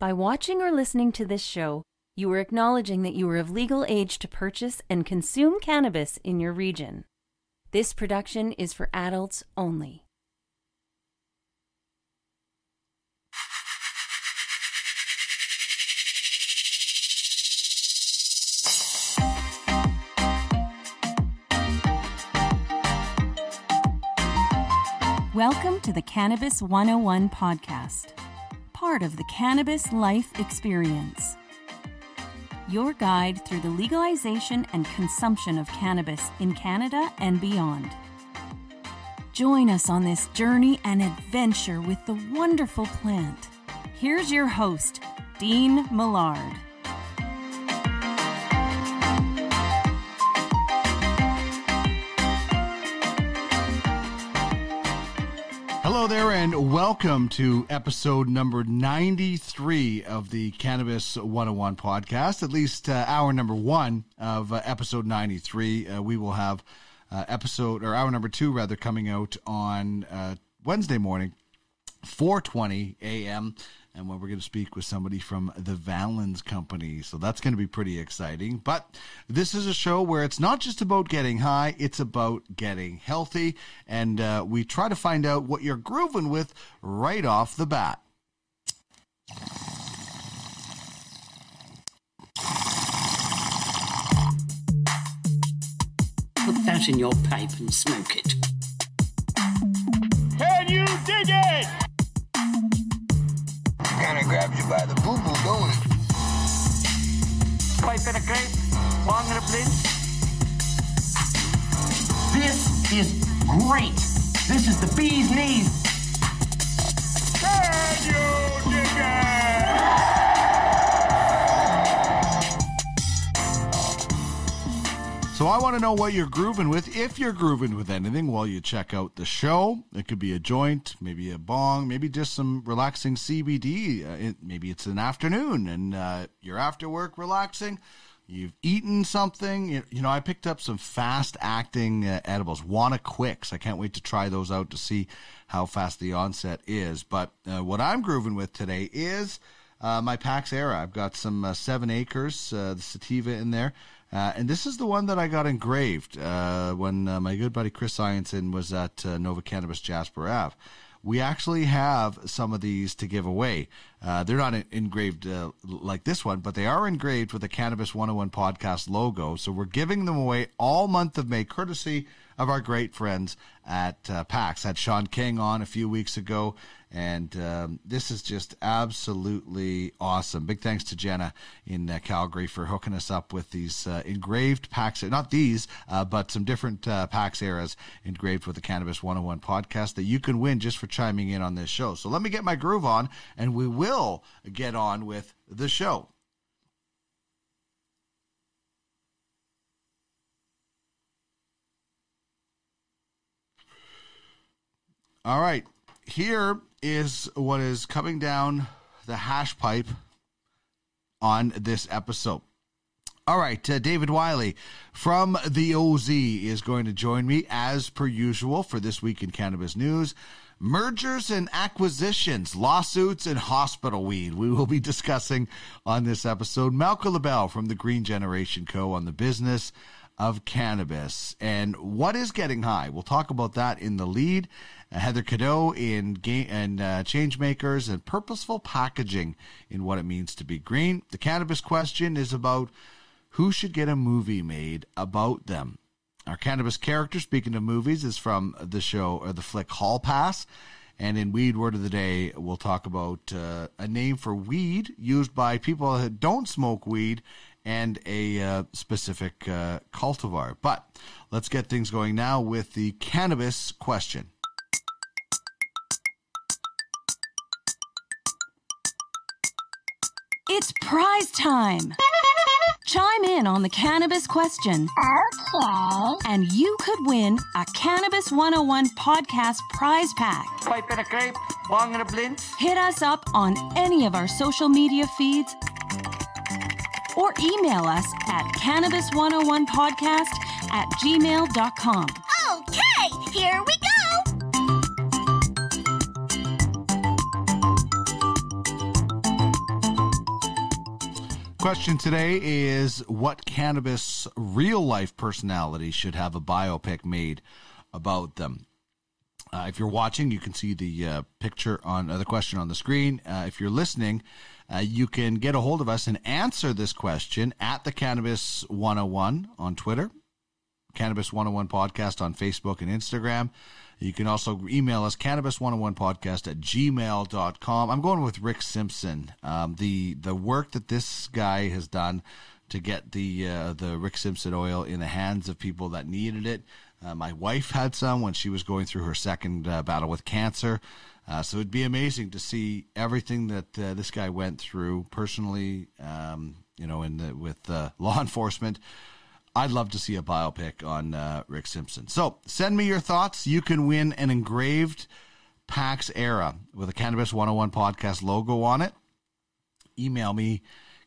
By watching or listening to this show, you are acknowledging that you are of legal age to purchase and consume cannabis in your region. This production is for adults only. Welcome to the Cannabis 101 podcast, part of the Cannabis Life Experience. Your guide through the legalization and consumption of cannabis in Canada and beyond. Join us on this journey and adventure with the wonderful plant. Here's your host, Dean Millard. Hello there, and welcome to episode number 93 of the Cannabis 101 podcast, at least uh, hour number one of uh, episode 93. Uh, we will have uh, episode, or hour number two, rather, coming out on uh, Wednesday morning, 4.20 a.m., and when we're going to speak with somebody from the Valens Company. So that's going to be pretty exciting. But this is a show where it's not just about getting high, it's about getting healthy. And uh, we try to find out what you're grooving with right off the bat. Put that in your pipe and smoke it. Can you dig it? Kinda grabs you by the boo boo, don't it? Pipe a grape, long a. This is great. This is the bee's knees. So I want to know what you're grooving with. If you're grooving with anything while you check out the show, it could be a joint, maybe a bong, maybe just some relaxing CBD. Uh, it, maybe it's an afternoon and uh, you're after work relaxing. You've eaten something. You, you know, I picked up some fast acting uh, edibles, Wana Quicks. I can't wait to try those out to see how fast the onset is. But uh, what I'm grooving with today is uh, my Pax Era. I've got some uh, seven acres, the sativa in there. Uh, and this is the one that I got engraved uh, when uh, my good buddy Chris Ianson was at uh, Nova Cannabis Jasper Ave. We actually have some of these to give away. Uh, they're not en- engraved like this one, but they are engraved with the Cannabis 101 podcast logo. So we're giving them away all month of May, courtesy of our great friends at uh, PAX. Had Sean King on a few weeks ago, and um, this is just absolutely awesome. Big thanks to Jenna in uh, Calgary for hooking us up with these uh, engraved PAX, not these, uh, but some different uh, PAX eras engraved with the Cannabis 101 podcast that you can win just for chiming in on this show. So let me get my groove on, and we will get on with the show. All right. Here is what is coming down the hash pipe on this episode. All right, uh, David Wylie from the OZ is going to join me as per usual for this week in cannabis news. Mergers and acquisitions, lawsuits, and hospital weed. We will be discussing on this episode. Malka Labell from the Green Generation Co. on the business of cannabis and what is getting high. We'll talk about that in the lead. Uh, Heather Cabot in game and uh, change makers and purposeful packaging in what it means to be green. The cannabis question is about who should get a movie made about them. Our cannabis character, speaking of movies, is from the show or the flick Hall Pass. And in Weed Word of the Day, we'll talk about uh, a name for weed used by people that don't smoke weed and a uh, specific uh, cultivar. But let's get things going now with the cannabis question. It's prize time. Chime in on the cannabis question, Okay. and you could win a Cannabis 101 podcast prize pack. Pipe in a grape, long in a blend. Hit us up on any of our social media feeds or email us at cannabis101podcast at gmail.com. Okay, here we Question today is what cannabis real life personality should have a biopic made about them? Uh, if you're watching, you can see the uh, picture on uh, the question on the screen. Uh, if you're listening, uh, you can get a hold of us and answer this question at the Cannabis 101 on Twitter, Cannabis 101 podcast on Facebook and Instagram. You can also email us, cannabis101podcast at gmail.com. I'm going with Rick Simpson. Um, the, the work that this guy has done to get the, uh, the Rick Simpson oil in the hands of people that needed it. Uh, my wife had some when she was going through her second uh, battle with cancer. Uh, so it'd be amazing to see everything that uh, this guy went through personally, um, you know, in the, with uh, law enforcement. I'd love to see a biopic on uh, Rick Simpson. So send me your thoughts. You can win an engraved PAX Era with a Cannabis 101 podcast logo on it. Email me,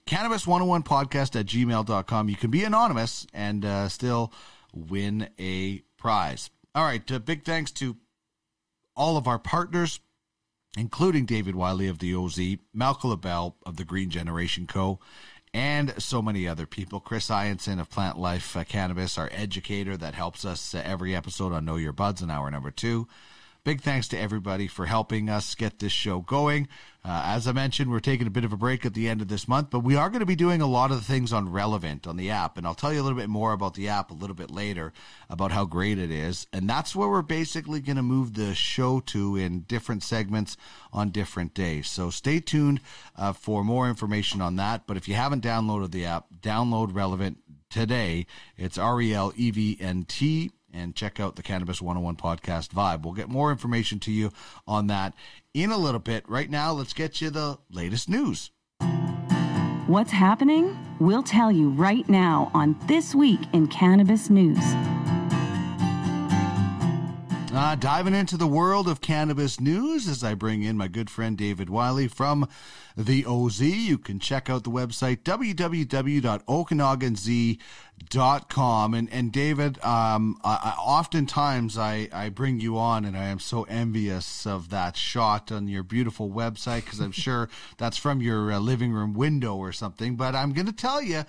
cannabis101podcast at gmail.com. You can be anonymous and uh, still win a prize. All right. Uh, big thanks to all of our partners, including David Wylie of the OZ, Malka Labell of the Green Generation Co., and so many other people. Chris Ianson of Plant Life Cannabis, our educator that helps us every episode on Know Your Buds in hour number two. Big thanks to everybody for helping us get this show going. Uh, as I mentioned, we're taking a bit of a break at the end of this month, but we are going to be doing a lot of the things on Relevnt on the app. And I'll tell you a little bit more about the app a little bit later about how great it is. And that's where we're basically going to move the show to in different segments on different days. So stay tuned uh, for more information on that. But if you haven't downloaded the app, download Relevnt today. It's R E L E V N T and check out the Cannabis 101 podcast vibe. We'll get more information to you on that in a little bit. Right now, let's get you the latest news. What's happening? We'll tell you right now on This Week in Cannabis News. Uh, diving into the world of cannabis news as I bring in my good friend David Wylie from the OZ. You can check out the website www.okanaganz.com. And, and David, um, I, I, oftentimes I, I bring you on and I am so envious of that shot on your beautiful website because I'm sure that's from your uh, living room window or something. But I'm going to tell you,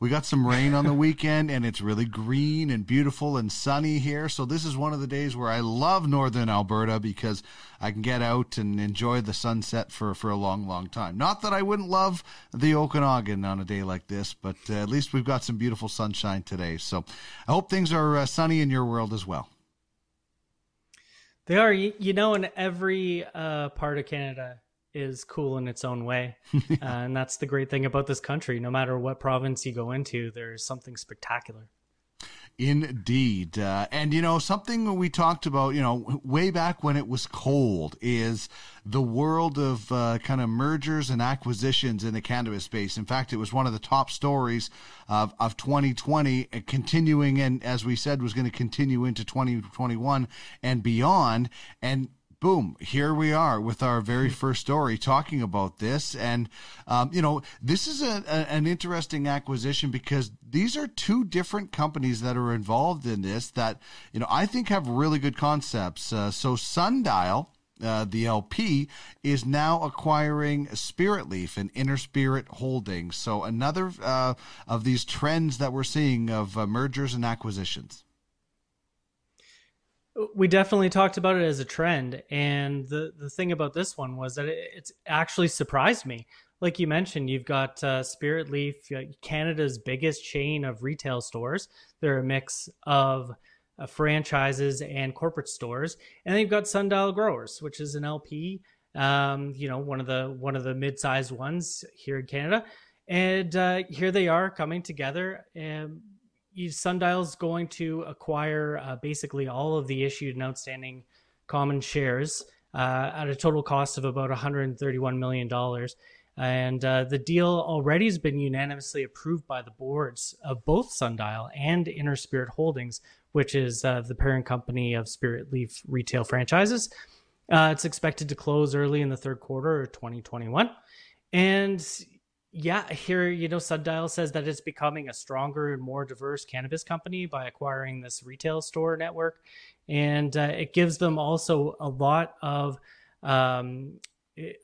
we got some rain on the weekend and it's really green and beautiful and sunny here. So this is one of the days where I love northern Alberta because I can get out and enjoy the sunset for, for a long, long time. Not that I wouldn't love the Okanagan on a day like this, but uh, at least we've got some beautiful sunshine today. So I hope things are uh, sunny in your world as well. They are, you know, in every uh, part of Canada, is cool in its own way. uh, and that's the great thing about this country. No matter what province you go into, there's something spectacular. Indeed. Uh, and, you know, something we talked about, you know, way back when it was cold is the world of uh, kind of mergers and acquisitions in the cannabis space. In fact, it was one of the top stories of, of 2020, uh, continuing, and as we said, was going to continue into 2021 and beyond. And boom, here we are with our very first story talking about this. And, um, you know, this is a, a, an interesting acquisition because these are two different companies that are involved in this that, you know, I think have really good concepts. Uh, so Sundial. Uh, the LP is now acquiring Spiritleaf and Inner Spirit Holdings. So another uh, of these trends that we're seeing of uh, mergers and acquisitions we definitely talked about it as a trend and the the thing about this one was that it, it's actually surprised me. Like you mentioned you've got uh, spirit leaf canada's biggest chain of retail stores. They're a mix of uh, franchises and corporate stores and then you've got sundial growers which is an lp um, you know one of the one of the mid-sized ones here in canada. And uh, here they are coming together and Sundial's going to acquire uh, basically all of the issued and outstanding common shares uh, at a total cost of about 131 million dollars. And uh, the deal already has been unanimously approved by the boards of both Sundial and Inner Spirit Holdings, which is uh, the parent company of Spiritleaf retail franchises. Uh, it's expected to close early in the third quarter of 2021. And yeah, here, you know, Sundial says that it's becoming a stronger and more diverse cannabis company by acquiring this retail store network. And uh, it gives them also a lot of um,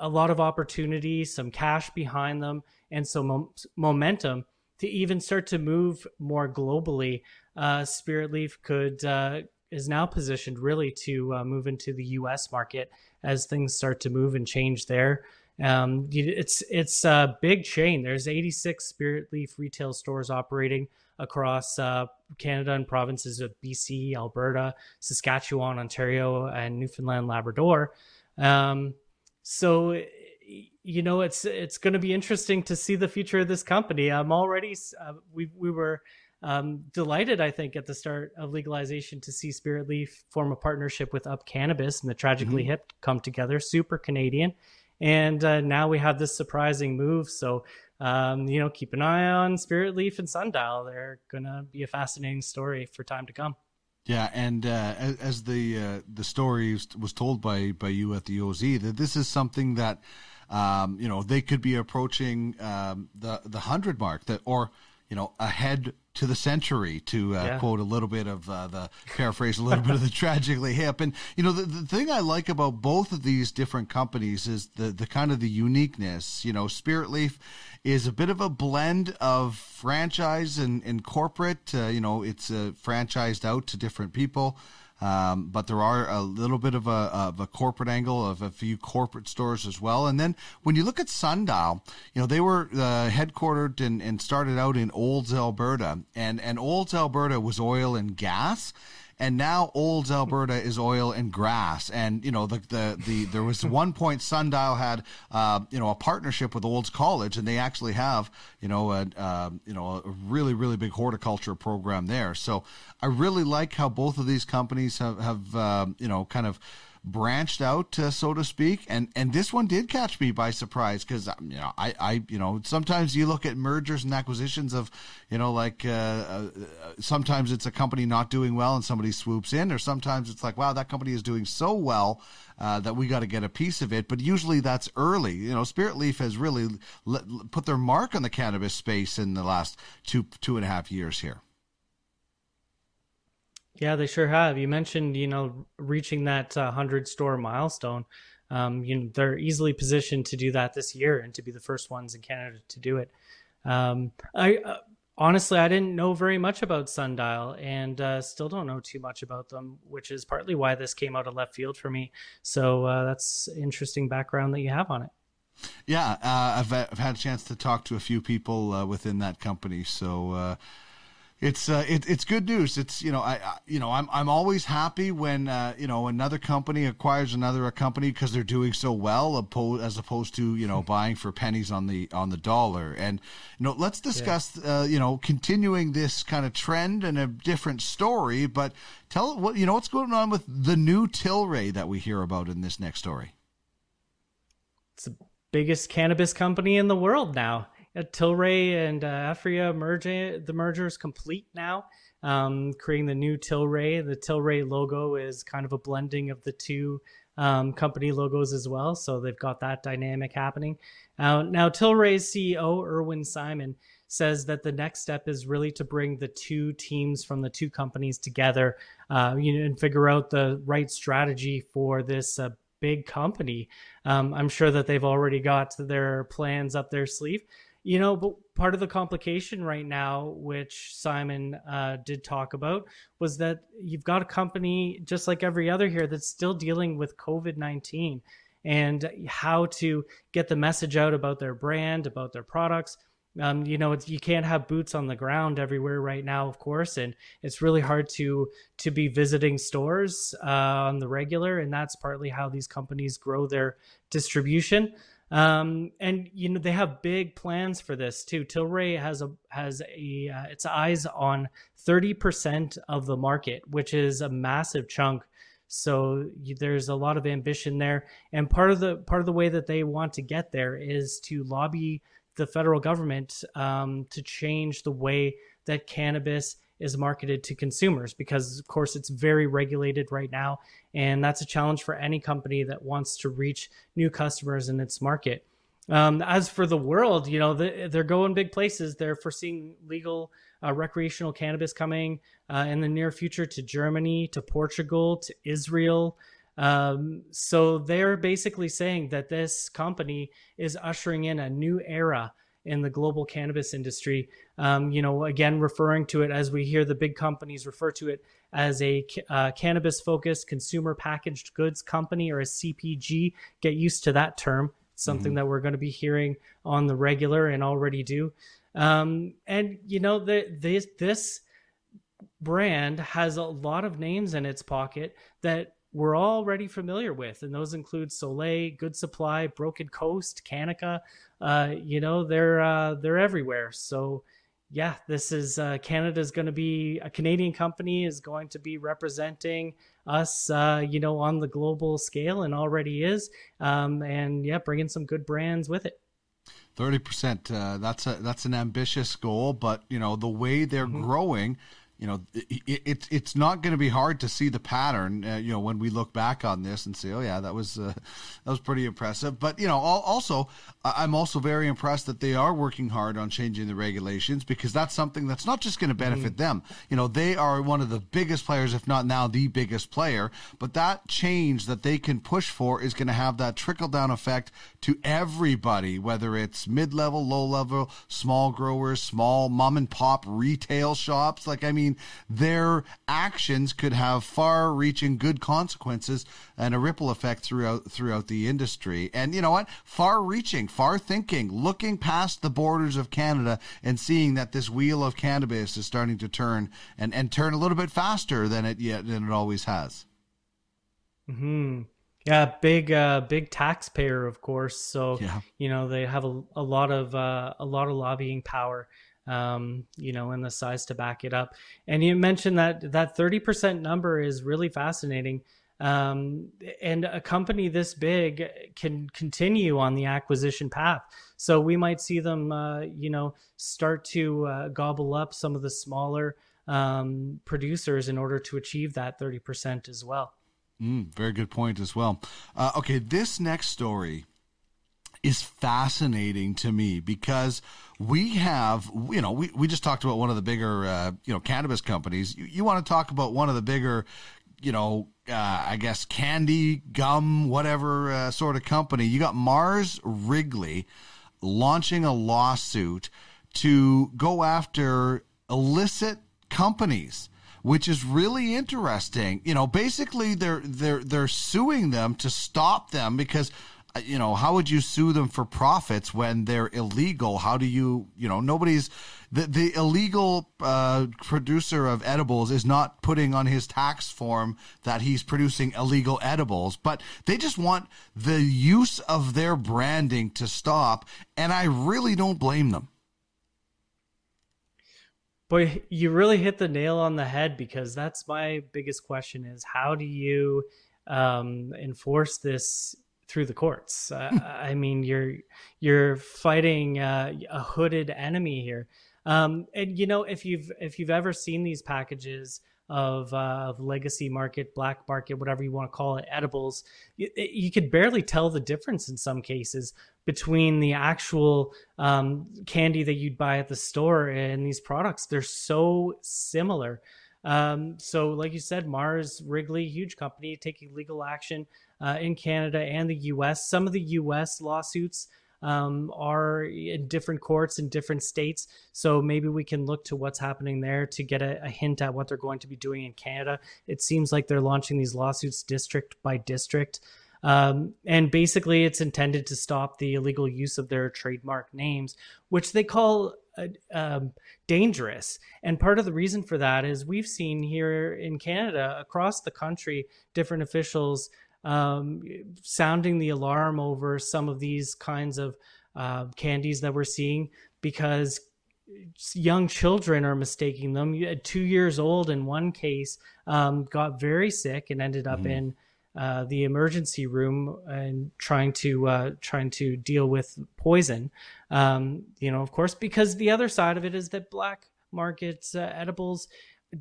a lot of opportunity, some cash behind them, and some mom- momentum to even start to move more globally. Uh, Spiritleaf could uh, is now positioned really to uh, move into the U.S. market as things start to move and change there. Um, it's it's a big chain. There's 86 Spiritleaf retail stores operating across uh, Canada and provinces of BC, Alberta, Saskatchewan, Ontario, and Newfoundland, Labrador. Um, so you know it's it's going to be interesting to see the future of this company. I'm already uh, we we were um, delighted, I think, at the start of legalization to see Spiritleaf form a partnership with Up Cannabis and the Tragically mm-hmm. Hip come together. Super Canadian, and uh, now we have this surprising move. So um, you know, keep an eye on Spiritleaf and Sundial. They're gonna be a fascinating story for time to come. Yeah, and uh, as, as, the uh, the story was told by by you at the OZ, that this is something that um, you know they could be approaching um, the the hundred mark that or you know ahead to the century to uh, yeah. quote a little bit of uh, the paraphrase a little bit of the tragically hip. And you know the, the thing i like about both of these different companies is the the kind of the uniqueness. You know spirit leaf is a bit of a blend of franchise and, and corporate. Uh, you know it's uh, franchised out to different people um, but there are a little bit of a, of a corporate angle of a few corporate stores as well. And then when you look at Sundial, you know, they were uh, headquartered and, and started out in Olds, Alberta. And, and Olds, Alberta was oil and gas and now Olds Alberta is oil and grass. And you know the the, the there was one point Sundial had uh, you know a partnership with Olds College, and they actually have you know a uh, you know a really really big horticulture program there. So I really like how both of these companies have have uh, you know kind of branched out, uh, so to speak. And and this one did catch me by surprise because um, you know I I you know sometimes you look at mergers and acquisitions of you know like uh, uh, sometimes it's a company not doing well and somebody swoops in, or sometimes it's like wow that company is doing so well. Uh, that we got to get a piece of it, but usually that's early. You know, Spiritleaf has really put their mark on the cannabis space in the last two two and a half years here. Yeah, they sure have. You mentioned, you know, reaching that uh, 100 store milestone. Um, you know, they're easily positioned to do that this year and to be the first ones in Canada to do it. Um, I uh, honestly, I didn't know very much about Sundial and uh, still don't know too much about them, which is partly why this came out of left field for me. So uh, that's interesting background that you have on it. Yeah, uh, I've, I've had a chance to talk to a few people uh, within that company. So, it's uh, it, it's good news. It's you know I, I, you know I'm I'm always happy when uh, you know another company acquires another company because they're doing so well, as opposed to you know buying for pennies on the on the dollar. And you know let's discuss yeah. uh, you know continuing this kind of trend and a different story. But tell what you know what's going on with the new Tilray that we hear about in this next story. It's the biggest cannabis company in the world now. Tilray and uh, Aphria merging. The merger is complete now, um, creating the new Tilray. The Tilray logo is kind of a blending of the two um, company logos as well. So they've got that dynamic happening. Uh, now, Tilray's CEO, Irwin Simon, says that the next step is really to bring the two teams from the two companies together uh, you know, and figure out the right strategy for this uh, big company. Um, I'm sure that they've already got their plans up their sleeve. You know, but part of the complication right now, which Simon uh, did talk about, was that you've got a company just like every other here that's still dealing with COVID 19 and how to get the message out about their brand, about their products. Um, you know, you can't have boots on the ground everywhere right now, of course, and it's really hard to to be visiting stores uh, on the regular, and that's partly how these companies grow their distribution. Um, and you know they have big plans for this too. Tilray has a has a uh, its eyes on thirty percent of the market, which is a massive chunk. So there's a lot of ambition there, and part of the part of the way that they want to get there is to lobby the federal government um, to change the way that cannabis is marketed to consumers because of course it's very regulated right now. And that's a challenge for any company that wants to reach new customers in its market. Um, as for the world you know they're going big places. They're foreseeing legal uh, recreational cannabis coming uh, in the near future to germany to portugal to israel. Um, so they're basically saying that this company is ushering in a new era in the global cannabis industry. Um, you know, again, referring to it as we hear the big companies refer to it as a uh, cannabis focused consumer packaged goods company or a CPG. Get used to that term. something mm-hmm. that we're going to be hearing on the regular and already do. Um, and you know, the, this this brand has a lot of names in its pocket that we're already familiar with, and those include Solei, Good Supply, Broken Coast, Canaca. Uh, you know, they're uh, they're everywhere. So, yeah, this is uh, Canada's going to be a Canadian company is going to be representing us, uh, you know, on the global scale, and already is. Um, and yeah, bringing some good brands with it. Thirty percent. Uh, that's a that's an ambitious goal, but you know the way they're mm-hmm. growing you know, it, it it's not going to be hard to see the pattern. Uh, you know, when we look back on this and say, "Oh yeah, that was uh, that was pretty impressive." But you know, also I'm also very impressed that they are working hard on changing the regulations because that's something that's not just going to benefit mm. them. You know, they are one of the biggest players, if not now the biggest player. But that change that they can push for is going to have that trickle down effect to everybody, whether it's mid level, low level, small growers, small mom and pop retail shops. Like I mean mean, their actions could have far-reaching good consequences and a ripple effect throughout throughout the industry. And you know what? Far-reaching, far-thinking, looking past the borders of Canada and seeing that this wheel of cannabis is starting to turn and and turn a little bit faster than it yet than it always has. Hmm. Yeah, big uh, big taxpayer, of course. So yeah. you know they have a, a lot of uh, a lot of lobbying power um, you know, and the size to back it up. And you mentioned that that 30% number is really fascinating. Um, and a company this big can continue on the acquisition path. So we might see them, uh, you know, start to uh, gobble up some of the smaller um, producers in order to achieve that 30% as well. Mm, very good point as well. Uh, okay, this next story is fascinating to me because we have, you know, we, we just talked about one of the bigger, uh, you know, cannabis companies. You, you want to talk about one of the bigger, you know, uh, I guess candy, gum, whatever uh, sort of company. You got Mars Wrigley launching a lawsuit to go after illicit companies which is really interesting. You know, basically they're they're they're suing them to stop them because you know, how would you sue them for profits when they're illegal? How do you, you know, nobody's the the illegal uh, producer of edibles is not putting on his tax form that he's producing illegal edibles, but they just want the use of their branding to stop, and I really don't blame them. But you really hit the nail on the head because that's my biggest question: is how do you um, enforce this through the courts. Uh, I mean, you're you're fighting uh, a hooded enemy here. Um, and you know, if you've if you've ever seen these packages of, uh, of legacy market, black market, whatever you want to call it, edibles, you, you could barely tell the difference in some cases between the actual um, candy that you'd buy at the store and these products. They're so similar. Um, so, like you said, Mars Wrigley, huge company, taking legal action uh, in Canada and the U.S. Some of the U.S. lawsuits um, are in different courts in different states. So maybe we can look to what's happening there to get a, a, hint at what they're going to be doing in Canada. It seems like they're launching these lawsuits district by district. Um, and basically, it's intended to stop the illegal use of their trademark names, which they call um, dangerous. And part of the reason for that is we've seen here in Canada, across the country, different officials um, sounding the alarm over some of these kinds of uh, candies that we're seeing because young children are mistaking them. Two years old in one case um, got very sick and ended up mm-hmm. in uh, the emergency room and trying to uh, trying to deal with poison. Um, you know, of course, because the other side of it is that black market uh, edibles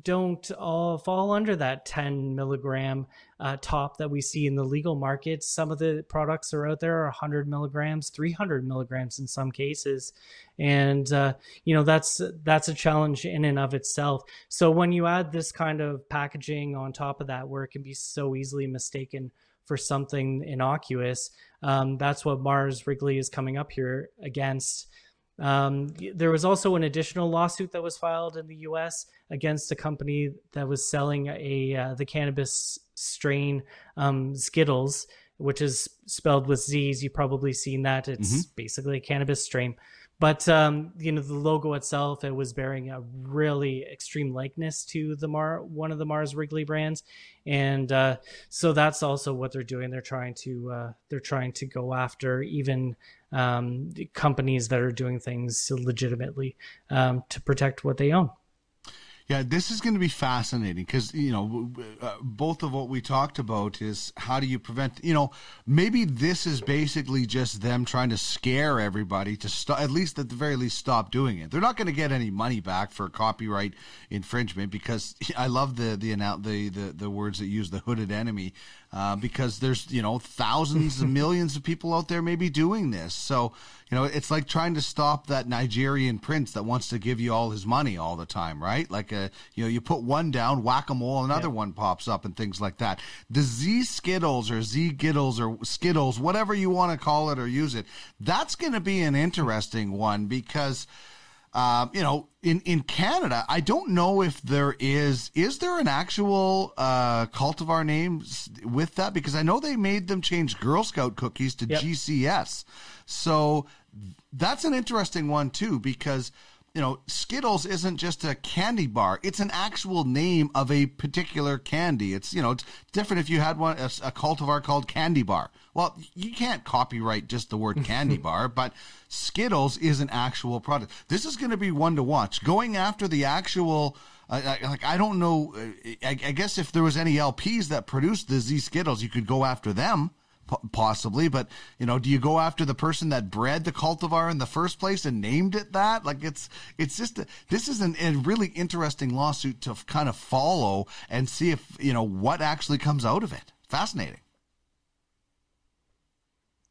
don't all fall under that 10 milligram uh, top that we see in the legal market. Some of the products are out there are 100 milligrams, 300 milligrams in some cases, and uh, you know that's that's a challenge in and of itself. So when you add this kind of packaging on top of that, where it can be so easily mistaken for something innocuous, um, that's what Mars Wrigley is coming up here against. Um, there was also an additional lawsuit that was filed in the U.S. against a company that was selling a uh, the cannabis strain um, Skittles, which is spelled with Z's. You've probably seen that. It's mm-hmm. basically a cannabis strain. But um, you know the logo itself, it was bearing a really extreme likeness to the Mar one of the Mars Wrigley brands, and uh, so that's also what they're doing. They're trying to uh, they're trying to go after even um, companies that are doing things legitimately um, to protect what they own. Yeah, this is going to be fascinating because you know uh, both of what we talked about is how do you prevent you know maybe this is basically just them trying to scare everybody to stop at least at the very least stop doing it. They're not going to get any money back for copyright infringement because I love the the the the, the words that use the hooded enemy uh, because there's you know thousands and millions of people out there maybe doing this. So you know it's like trying to stop that Nigerian prince that wants to give you all his money all the time, right? Like a uh, you know you put one down, whack a mole, another one pops up, and things like that. The Z Skittles or Z Giddles or Skittles, whatever you want to call it or use it, that's going to be an interesting one because uh, you know, in, in Canada, I don't know if there is, is there an actual uh, cultivar name with that? Because I know they made them change Girl Scout cookies to yep. GCS. So that's an interesting one too, because you know, Skittles isn't just a candy bar; it's an actual name of a particular candy. It's you know, it's different if you had one a, a cultivar called Candy Bar. Well, you can't copyright just the word candy bar, but Skittles is an actual product. This is going to be one to watch. Going after the actual. Uh, like I don't know. I, I guess if there was any LPs that produced the Z Skittles, you could go after them possibly but you know do you go after the person that bred the cultivar in the first place and named it that like it's it's just a, this is an, a really interesting lawsuit to kind of follow and see if you know what actually comes out of it fascinating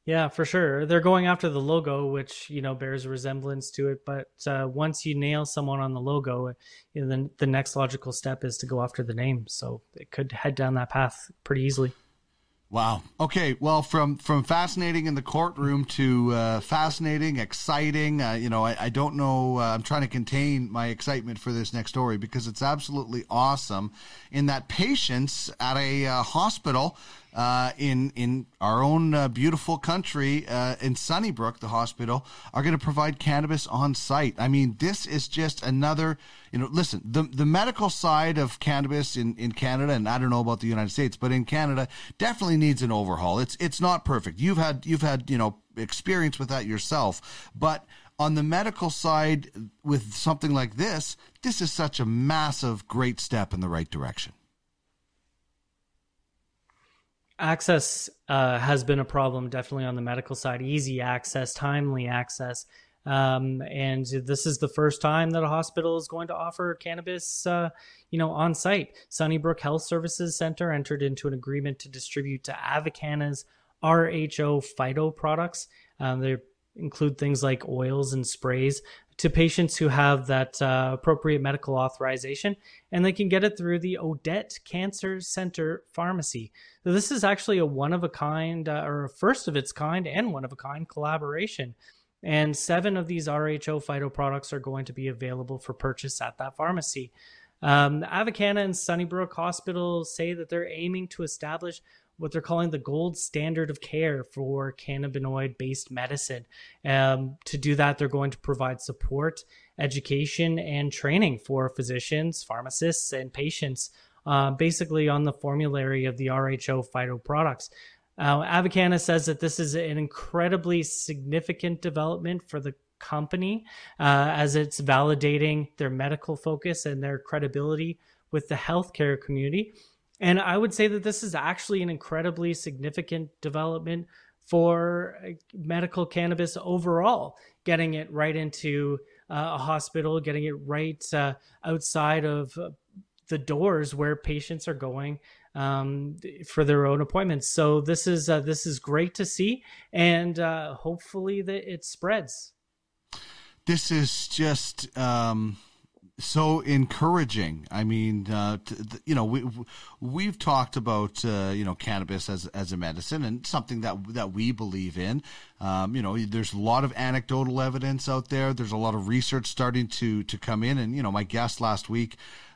yeah, for sure. They're going after the logo, which you know bears a resemblance to it. But uh, once you nail someone on the logo, then the next logical step is to go after the name. So it could head down that path pretty easily. Wow. Okay. Well, from from fascinating in the courtroom to uh, fascinating, exciting. Uh, you know, I, I don't know. Uh, I'm trying to contain my excitement for this next story because it's absolutely awesome. In that patients at a uh, hospital uh, in in our own uh, beautiful country uh, in Sunnybrook, the hospital are going to provide cannabis on site. I mean, this is just another. You know, listen, the the medical side of cannabis in, in Canada, and I don't know about the United States, but in Canada, definitely needs an overhaul. It's it's not perfect. You've had you've had you know experience with that yourself, but on the medical side with something like this, this is such a massive, great step in the right direction access uh, has been a problem definitely on the medical side. Easy access timely access. Um, and this is the first time that a hospital is going to offer cannabis uh, you know on site. Sunnybrook health services center entered into an agreement to distribute to Avicanna's rho phyto products. Um, they include things like oils and sprays to patients who have that uh, appropriate medical authorization, and they can get it through the Odette Cancer Center Pharmacy. So this is actually a one of a kind, uh, or a first of its kind, and one of a kind collaboration. And seven of these RHO phyto products are going to be available for purchase at that pharmacy. Um, Avicanna and Sunnybrook Hospital say that they're aiming to establish what they're calling the gold standard of care for cannabinoid based medicine. Um, to do that, they're going to provide support, education, and training for physicians, pharmacists, and patients, uh, basically on the formulary of the RHO phyto products. Uh, says that this is an incredibly significant development for the company uh, as it's validating their medical focus and their credibility with the healthcare community and I would say that this is actually an incredibly significant development for uh, medical cannabis overall, getting it right into uh, a hospital, getting it right uh, outside of uh, the doors where patients are going um, for their own appointments. So this is uh, this is great to see, and uh, hopefully that it spreads. This is just. Um so encouraging. I mean, uh, you know, we we've talked about uh, you know cannabis as as a medicine and something that that we believe in. Um, you know, there's a lot of anecdotal evidence out there. There's a lot of research starting to to come in, and you know, my guest last week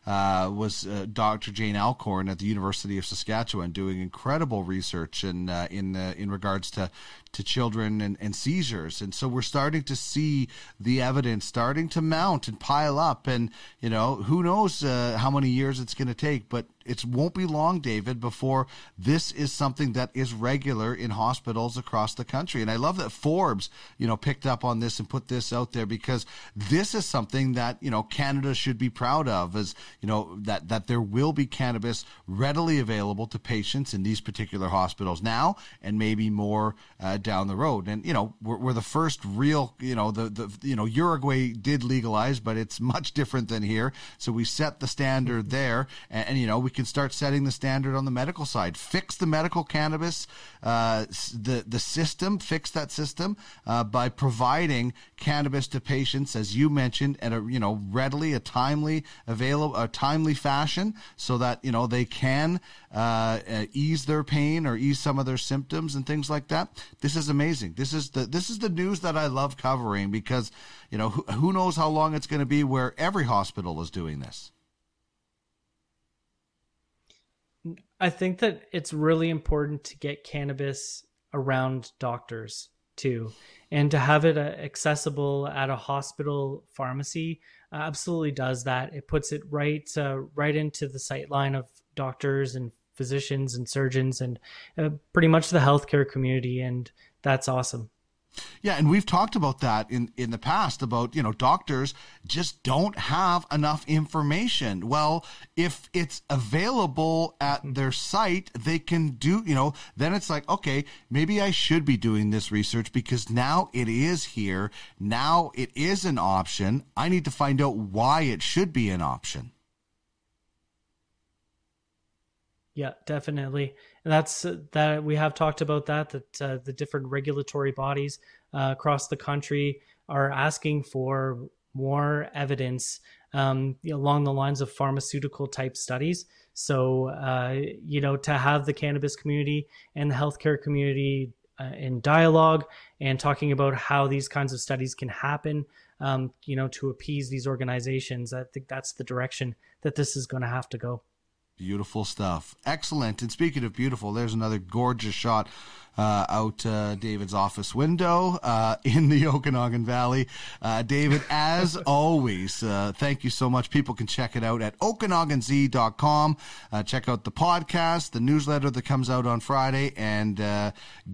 uh, was uh, Dr. Jane Alcorn at the University of Saskatchewan doing incredible research in uh, in uh, in regards to to children and, and seizures. And so we're starting to see the evidence starting to mount and pile up. And, you know, who knows uh, how many years it's going to take, but it won't be long, David, before this is something that is regular in hospitals across the country. And I love that Forbes, you know, picked up on this and put this out there because this is something that, you know, Canada should be proud of as, you know, that, that there will be cannabis readily available to patients in these particular hospitals now and maybe more uh, down the road. And, you know, we're, we're the first real, you know, the, the, you know, Uruguay did legalize, but it's much different than here. So we set the standard there and, and you know, we can start setting the standard on the medical side. Fix the medical cannabis, uh, the the system, fix that system uh, by providing cannabis to patients, as you mentioned, at a you know readily, a timely, available, a timely fashion, so that you know they can uh, uh, ease their pain or ease some of their symptoms and things like that. This is amazing. This is the this is the news that I love covering because you know who, who knows how long it's going to be where every hospital is doing this. I think that it's really important to get cannabis around doctors too, and to have it uh, accessible at a hospital pharmacy uh, absolutely does that. It puts it right uh, right into the sight line of doctors and physicians and surgeons and uh, pretty much the healthcare community, and that's awesome. Yeah, and we've talked about that in in the past about, you know, doctors just don't have enough information. Well, if it's available at mm-hmm. their site, they can do, you know, then it's like, okay, maybe I should be doing this research because now it is here. Now it is an option. I need to find out why it should be an option. Yeah, definitely. That's uh, that we have talked about that that uh, the different regulatory bodies uh, across the country are asking for more evidence um, along the lines of pharmaceutical type studies. So, uh, you know, to have the cannabis community and the healthcare community uh, in dialogue and talking about how these kinds of studies can happen, um, you know, to appease these organizations, I think that's the direction that this is going to have to go. Beautiful stuff. Excellent. And speaking of beautiful, there's another gorgeous shot uh, out uh, David's office window uh, in the Okanagan Valley. Uh, David, as always, uh, thank you so much. People can check it out at okanaganz.com. Uh, check out the podcast, the newsletter that comes out on Friday, and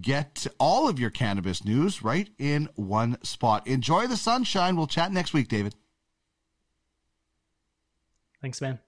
get all of your cannabis news right in one spot. Enjoy the sunshine. We'll chat next week, David. Thanks, man.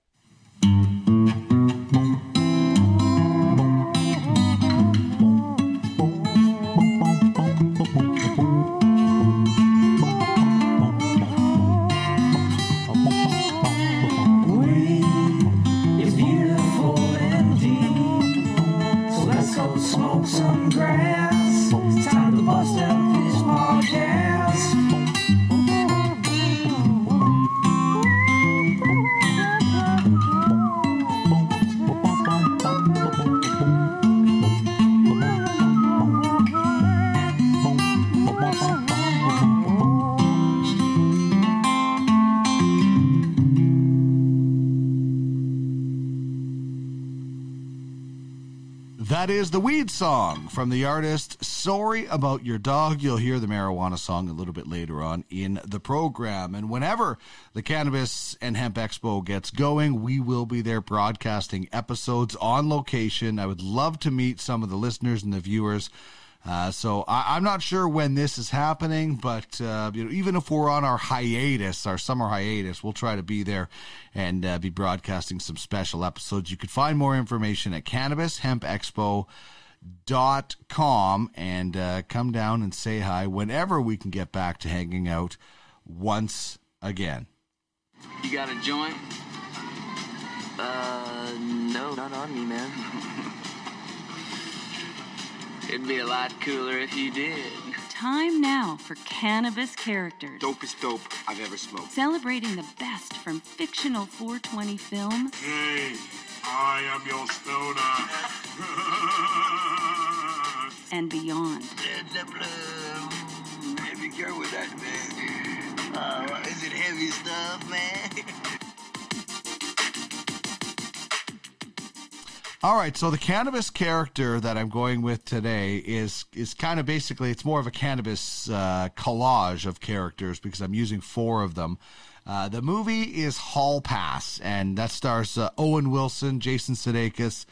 That is the weed song from the artist Sorry About Your Dog. You'll hear the marijuana song a little bit later on in the program. And whenever the Cannabis and Hemp Expo gets going, we will be there broadcasting episodes on location. I would love to meet some of the listeners and the viewers uh, so I, am not sure when this is happening, but uh, you know, even if we're on our hiatus, our summer hiatus, we'll try to be there and uh, be broadcasting some special episodes. You can find more information at cannabishempexpo.com and uh, come down and say hi whenever we can get back to hanging out once again. You got a joint? Uh, no, not on me, man. It'd be a lot cooler if you did. Time now for Cannabis Characters. Dopest dope I've ever smoked. Celebrating the best from fictional 420 film Hey, I am your stoner. and beyond. Red Zeppelin. Heavy girl with that, man. Uh, is it heavy stuff, man? All right, so the cannabis character that I'm going with today is is kind of basically it's more of a cannabis uh, collage of characters because I'm using four of them. Uh, the movie is Hall Pass, and that stars uh, Owen Wilson, Jason Sudeikis,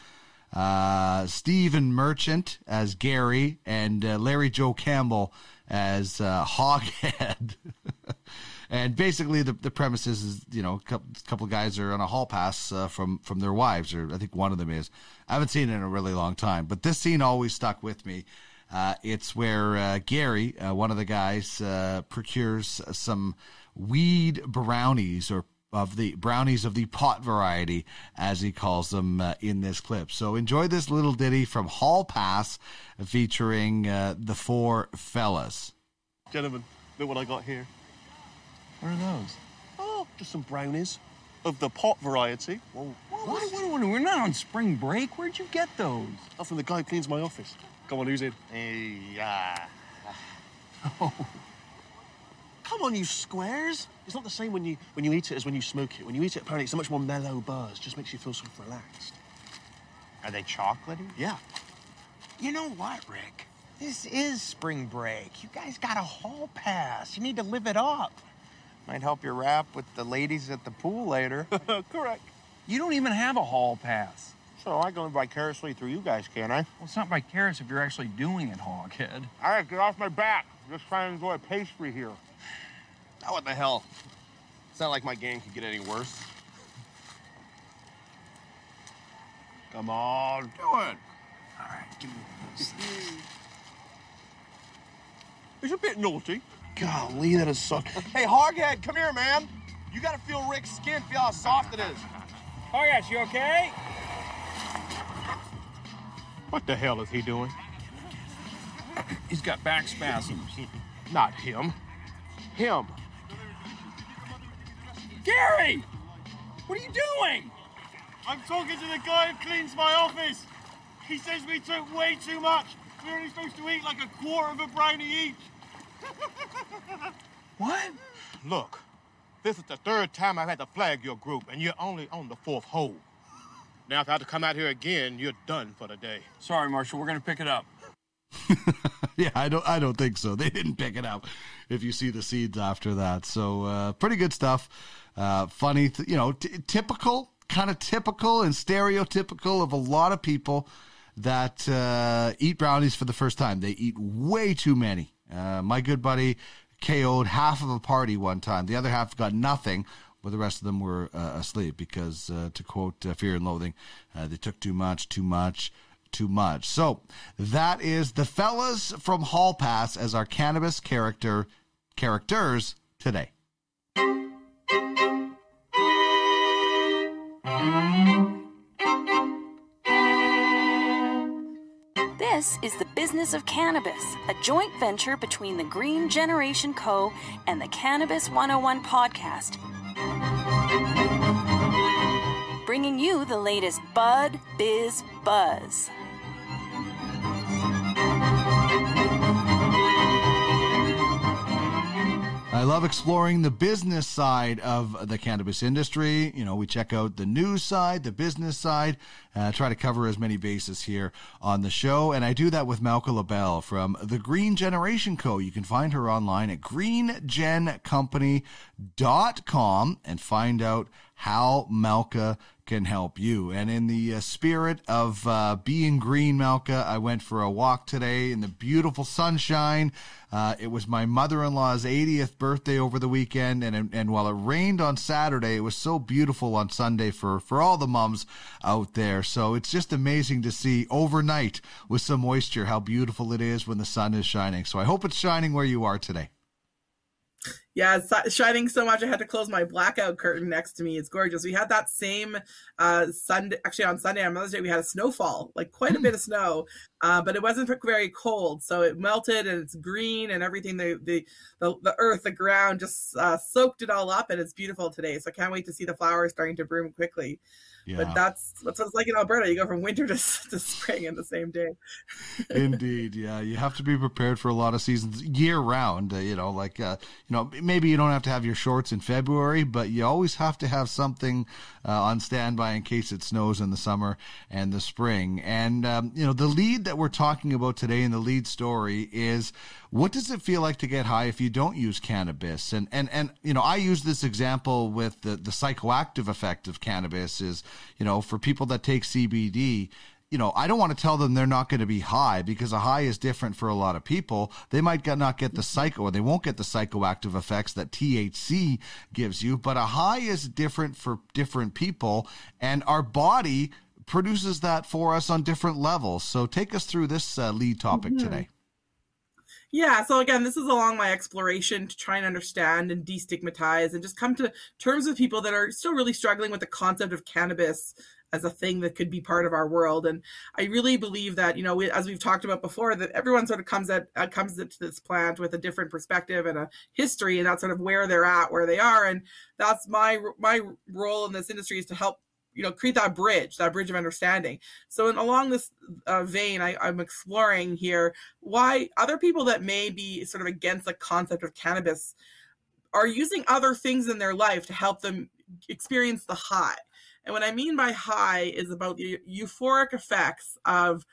uh, Stephen Merchant as Gary, and uh, Larry Joe Campbell as uh, Hoghead. and basically, the, the premise is, is you know, a couple, of guys are on a hall pass uh, from from their wives, or I think one of them is. I haven't seen it in a really long time, but this scene always stuck with me. Uh, it's where uh, Gary, uh, one of the guys, uh, procures some weed brownies or of the brownies of the pot variety, as he calls them uh, in this clip. So enjoy this little ditty from Hall Pass featuring uh, the four fellas. Gentlemen, look what I got here. What are those? Oh, just some brownies of the pot variety. Whoa. What, what, what, we're not on spring break. Where'd you get those? Oh, from the guy who cleans my office. Come on, who's in? Hey, yeah. Oh. Come on, you squares. It's not the same when you when you eat it as when you smoke it. When you eat it, apparently it's a much more mellow buzz. Just makes you feel sort of relaxed. Are they chocolatey? Yeah. You know what, Rick? This is spring break. You guys got a hall pass. You need to live it up. Might help your rap with the ladies at the pool later. Correct. You don't even have a hall pass. So I go vicariously through you guys, can I? Well, it's not vicarious if you're actually doing it, Hoghead. All right, get off my back. I'm just trying to enjoy a pastry here. Oh, what the hell? It's not like my game could get any worse. Come on, do it. All right, give me this. It's a bit naughty. Golly, that is so. Hey, Hoghead, come here, man. You gotta feel Rick's skin, feel how soft it is. Hoghead, you okay? What the hell is he doing? He's got back spasms. Not him. Him. Gary! What are you doing? I'm talking to the guy who cleans my office. He says we took way too much. We're only supposed to eat like a quarter of a brownie each. What? Look, this is the third time I've had to flag your group, and you're only on the fourth hole. Now, if I have to come out here again, you're done for the day. Sorry, Marshall. We're gonna pick it up. yeah, I don't. I don't think so. They didn't pick it up. If you see the seeds after that, so uh, pretty good stuff. Uh, funny, th- you know, t- typical, kind of typical and stereotypical of a lot of people that uh, eat brownies for the first time. They eat way too many. Uh, my good buddy KO'd half of a party one time. The other half got nothing. But the rest of them were uh, asleep because, uh, to quote uh, Fear and Loathing, uh, they took too much, too much, too much. So that is the fellas from Hall Pass as our cannabis character characters today. This is the Business of Cannabis, a joint venture between the Green Generation Co. and the Cannabis 101 podcast. Bringing you the latest bud, biz, buzz. I love exploring the business side of the cannabis industry. You know, we check out the news side, the business side, uh, try to cover as many bases here on the show. And I do that with Malka Labell from the Green Generation Co. You can find her online at greengencompany.com and find out how Malka can help you. And in the uh, spirit of uh, being green, Malka, I went for a walk today in the beautiful sunshine. Uh, it was my mother-in-law's 80th birthday over the weekend, and and while it rained on Saturday, it was so beautiful on Sunday for for all the mums out there. So it's just amazing to see overnight with some moisture how beautiful it is when the sun is shining. So I hope it's shining where you are today. Yeah, it's shining so much I had to close my blackout curtain next to me. It's gorgeous. We had that same uh, Sunday, actually on Sunday on Mother's Day, we had a snowfall, like quite a bit of snow, uh, but it wasn't very cold, so it melted and it's green and everything. The the the, the earth, the ground, just uh, soaked it all up, and it's beautiful today. So I can't wait to see the flowers starting to bloom quickly. Yeah. But that's that's what it's like in Alberta. You go from winter to, to spring in the same day. Indeed, yeah. You have to be prepared for a lot of seasons year round. Uh, you know, like uh, you know, maybe you don't have to have your shorts in February, but you always have to have something uh, on standby in case it snows in the summer and the spring. And um, you know, the lead that we're talking about today in the lead story is what does it feel like to get high if you don't use cannabis? And and and you know, I use this example with the the psychoactive effect of cannabis is you know, for people that take CBD, you know, I don't want to tell them they're not going to be high because a high is different for a lot of people. They might not get the psycho, or they won't get the psychoactive effects that THC gives you, but a high is different for different people, and our body produces that for us on different levels. So take us through this uh, lead topic mm-hmm. today. Yeah, so again, this is along my exploration to try and understand and destigmatize and just come to terms with people that are still really struggling with the concept of cannabis as a thing that could be part of our world. And I really believe that, you know, we, as we've talked about before, that everyone sort of comes at uh, comes into this plant with a different perspective and a history, and that's sort of where they're at, where they are. And that's my my role in this industry is to help you know create that bridge that bridge of understanding so in, along this uh, vein I, i'm exploring here why other people that may be sort of against the concept of cannabis are using other things in their life to help them experience the high and what i mean by high is about the euphoric effects of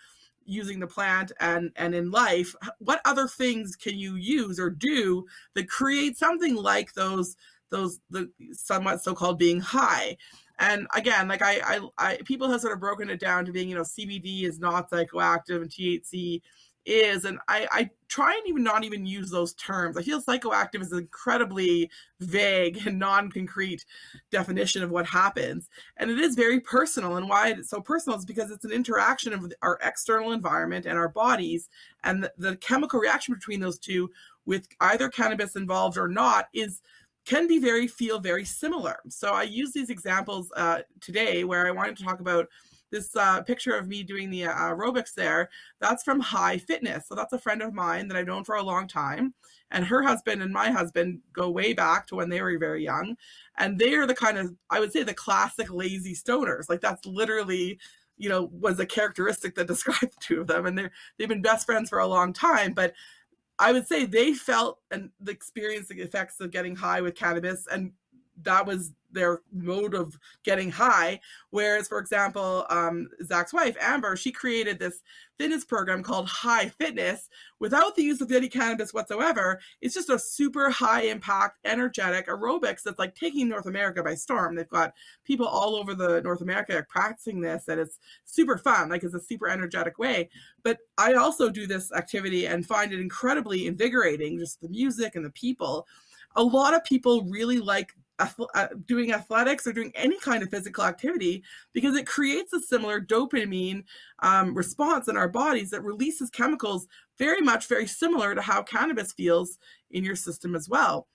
using the plant and and in life. What other things can you use or do that create something like those those the somewhat so-called being high? And again, like I, I, I, people have sort of broken it down to being, you know, CBD is not psychoactive and THC is, and I, I try and even not even use those terms. I feel psychoactive is an incredibly vague and non-concrete definition of what happens, and it is very personal. And why it's so personal is because it's an interaction of our external environment and our bodies, and the, the chemical reaction between those two, with either cannabis involved or not, is can be very feel very similar. So I use these examples uh, today where I wanted to talk about this uh, picture of me doing the uh, aerobics there. That's from High Fitness. So that's a friend of mine that I've known for a long time. And her husband and my husband go way back to when they were very young. And they are the kind of, I would say, the classic lazy stoners. Like that's literally you know was a characteristic that described the two of them and they're they've been best friends for a long time but I would say they felt and the experience the effects of getting high with cannabis, and that was their mode of getting high. Whereas, for example, um, Zach's wife, Amber, she created this fitness program called High Fitness without the use of any cannabis whatsoever. It's just a super high impact, energetic aerobics that's like taking North America by storm. They've got people all over the North America practicing this, and it's super fun. Like it's a super energetic way. But I also do this activity and find it incredibly invigorating, just the music and the people. A lot of people really like doing athletics or doing any kind of physical activity because it creates a similar dopamine um, response in our bodies that releases chemicals very much very similar to how cannabis feels in your system as well.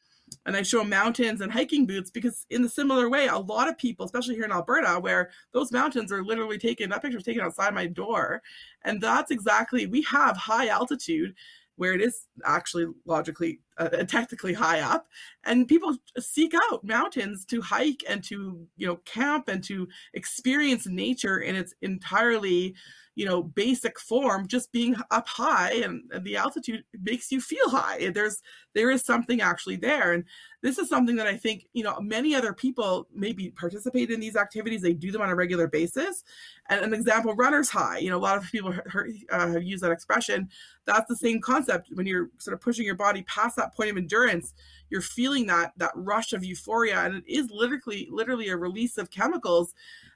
And i show mountains and hiking boots because in the similar way a lot of people especially here in alberta where those mountains are literally taken that picture was taken outside my door. And that's exactly we have high altitude where it is actually logically uh, technically high up. And people seek out mountains to hike and to you know camp and to experience nature in its entirely you know basic form just being up high and, and, the altitude makes you feel high. There's there is something actually there. And this is something that i think you know many other people maybe participate in these activities. They do them on a regular basis. And an example runner's high. You know a lot of people heard, uh, have used that expression. That's the same concept. When you're sort of pushing your body past that point of endurance you're feeling that that rush of euphoria. And it is literally literally a release of chemicals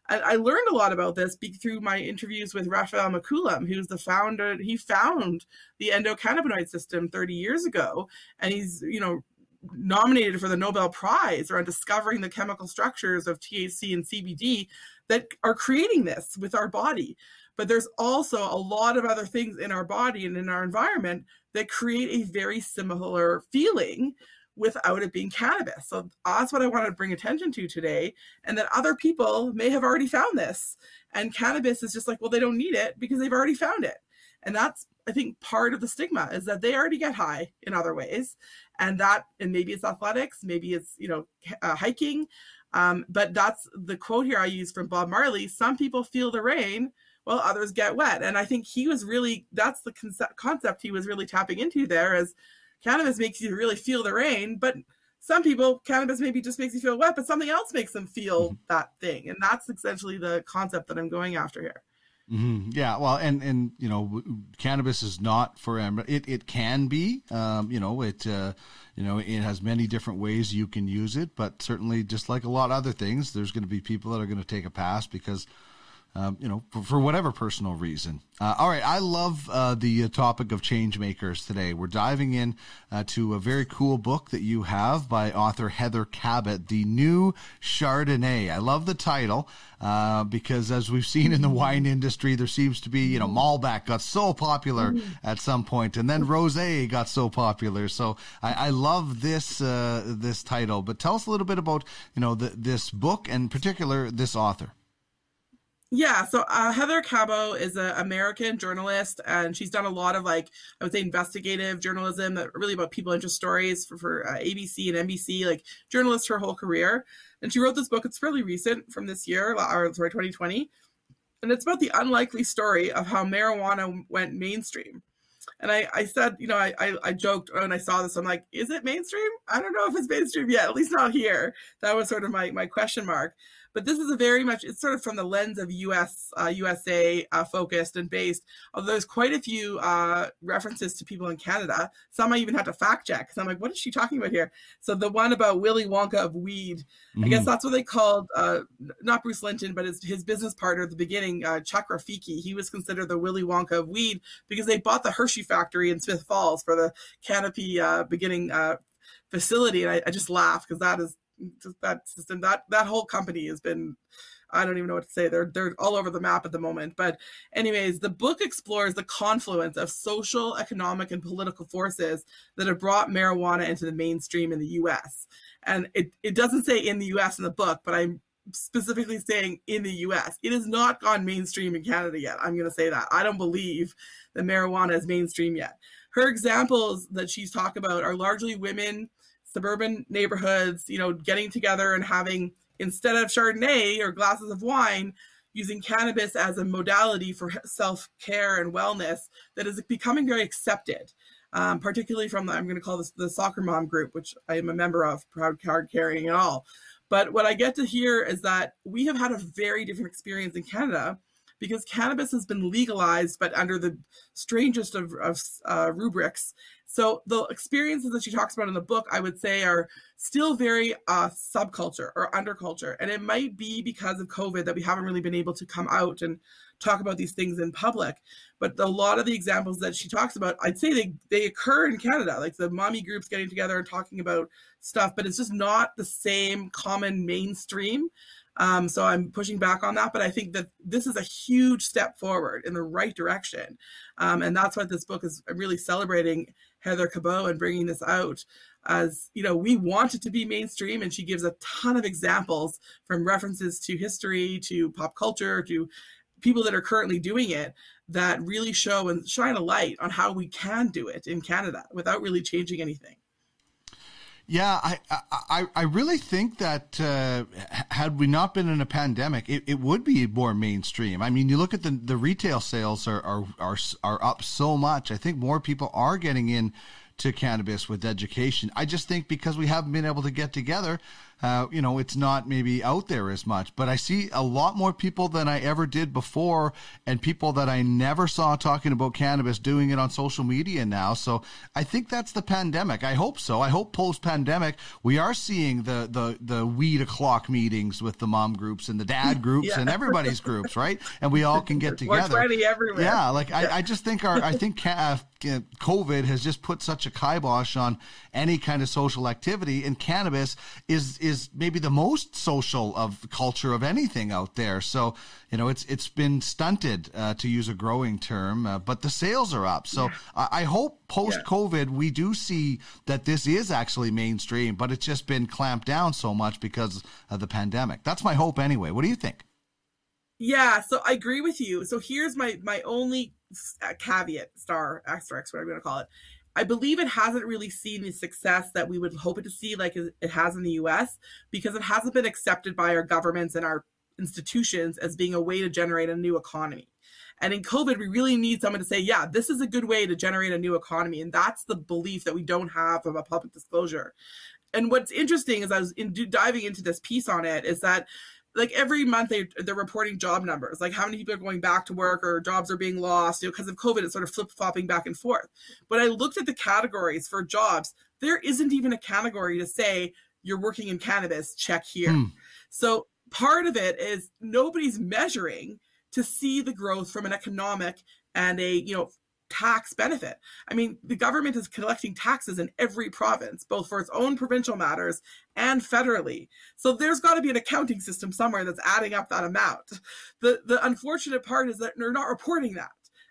and I learned a lot about this through my interviews with Raphael Mechoulam, who's the founder. He found the endocannabinoid system 30 years ago, and he's you know nominated for the Nobel Prize around discovering the chemical structures of THC and CBD that are creating this with our body. But there's also a lot of other things in our body and in our environment that create a very similar feeling without it being cannabis. So that's what I wanted to bring attention to today, and that other people may have already found this. And cannabis is just like, well, they don't need it because they've already found it. And that's, I think, part of the stigma is that they already get high in other ways. And that, and maybe it's athletics, maybe it's, you know, uh, hiking. Um, but that's the quote here I use from Bob Marley some people feel the rain while others get wet. And I think he was really, that's the concept, concept he was really tapping into there is cannabis makes you really feel the rain, but some people cannabis maybe just makes you feel wet, but something else makes them feel mm-hmm. that thing. And that's essentially the concept that I'm going after here. Mm-hmm. Yeah, well, and and you know, cannabis is not for it. It can be, um, you know, it uh, you know, it has many different ways you can use it. But certainly, just like a lot of other things, there's going to be people that are going to take a pass because um, you know, for, for, whatever personal reason. Uh, all right, I love uh, the uh, topic of change makers today. We're diving in uh, to a very cool book that you have by author Heather Cabot, The New Chardonnay. I love the title uh, because, as we've seen in the wine industry, there seems to be, you know, Malbec got so popular mm-hmm. at some point, and then Rosé got so popular. So I, I love this uh, this title. But tell us a little bit about, you know, the, this book and in particular this author. Yeah, so uh, Heather Cabot is an American journalist, and she's done a lot of like I would say investigative journalism, really about people interest stories for, for uh, ABC and NBC, like journalist her whole career. And she wrote this book. It's fairly recent from this year, or sorry, 2020, and it's about the unlikely story of how marijuana went mainstream. And I, I said, you know, I, I, I joked when I saw this, I'm like, is it mainstream? I don't know if it's mainstream yet, at least not here. That was sort of my, my question mark. But this is a very much, it's sort of from the lens of US, uh, USA uh, focused and based. Although there's quite a few uh, references to people in Canada. Some I even had to fact check because I'm like, what is she talking about here? So the one about Willy Wonka of weed, mm-hmm. I guess mm-hmm. that's what they called, uh, not Bruce Linton, but his, his business partner at the beginning, uh, Chuck Rifici. He was considered the Willy Wonka of weed because they bought the Hershey factory in Smith Falls for the Canopy uh, beginning facility. And I, I just laugh because that is that system that that whole company has been I don't even know what to say. They're they're all over the map at the moment. But anyways, the book explores the confluence of social, economic, and political forces that have brought marijuana into the mainstream in the US. And it, it doesn't say in the US in the book, but I'm specifically saying in the US. It has not gone mainstream in Canada yet. I'm gonna say that. I don't believe that marijuana is mainstream yet. Her examples that she's talked about are largely women suburban neighborhoods, you know, getting together and having instead of Chardonnay or glasses of wine, using cannabis as a modality for self care and wellness that is becoming very accepted. Um, particularly from the, I'm going to call this the soccer mom group, which I am a member of, proud card carrying and all. But what I get to hear is that we have had a very different experience in Canada because cannabis has been legalized, but under the strangest of, of uh, rubrics. So the experiences that she talks about in the book, I would say, are still very uh, subculture or underculture, and it might be because of COVID that we haven't really been able to come out and talk about these things in public. But a lot of the examples that she talks about, I'd say they they occur in Canada, like the mommy groups getting together and talking about stuff, but it's just not the same common mainstream um, so I'm pushing back on that, but I think that this is a huge step forward in the right direction. Um, and that's what this book is really celebrating Heather Cabot and bringing this out as, you know, we want it to be mainstream. And she gives a ton of examples from references to history, to pop culture, to people that are currently doing it that really show and shine a light on how we can do it in Canada without really changing anything. Yeah, I, I, I really think that uh, had we not been in a pandemic, it, it would be more mainstream. I mean, you look at the the retail sales are, are are are up so much. I think more people are getting in to cannabis with education. I just think because we haven't been able to get together, uh, you know, it's not maybe out there as much. But I see a lot more people than I ever did before, and people that I never saw talking about cannabis doing it on social media now. So I think that's the pandemic. I hope so. I hope post pandemic we are seeing the the the weed o'clock meetings with the mom groups and the dad groups yeah. and everybody's groups, right? And we all can get together. everywhere. Yeah, like I, I just think our I think uh, COVID has just put such such a kibosh on any kind of social activity, and cannabis is is maybe the most social of culture of anything out there. So you know, it's it's been stunted uh, to use a growing term, uh, but the sales are up. So yeah. I, I, hope post COVID we do see that this is actually mainstream, but it's just been clamped down so much because of the pandemic. That's my hope anyway. What do you think? Yeah, so I agree with you. So here's my my only uh, caveat, star asterisk, whatever you want to call it. I believe it hasn't really seen the success that we would hope it to see, like it has in the U.S., because it hasn't been accepted by our governments and our institutions as being a way to generate a new economy. And in COVID, we really need someone to say, yeah, this is a good way to generate a new economy. And that's the belief that we don't have from a public disclosure. And what's interesting is I was in, diving into this piece on it is that like every month they they're reporting job numbers, like how many people are going back to work or jobs are being lost. You know, because of COVID, it's sort of flip flopping back and forth. But I looked at the categories for jobs. There isn't even a category to say you're working in cannabis. Check here. Hmm. So part of it is nobody's measuring to see the growth from an economic and a you know tax benefit. I mean, the government is collecting taxes in every province, both for its own provincial matters and federally. So there's got to be an accounting system somewhere that's adding up that amount. The the unfortunate part is that they're not reporting that.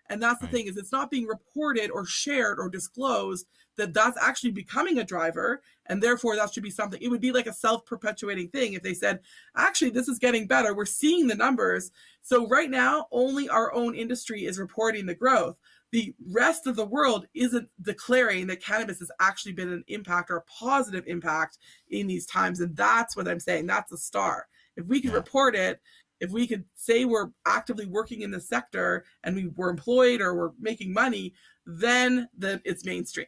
And that's the right. thing is it's not being reported or shared or disclosed that that's actually becoming a driver and therefore that should be something it would be like a self-perpetuating thing if they said actually this is getting better we're seeing the numbers so right now only our own industry is reporting the growth the rest of the world isn't declaring that cannabis has actually been an impact or a positive impact in these times and that's what i'm saying that's a star if we can yeah. report it if we could say we're actively working in the sector and we were employed or we're making money then the, it's mainstream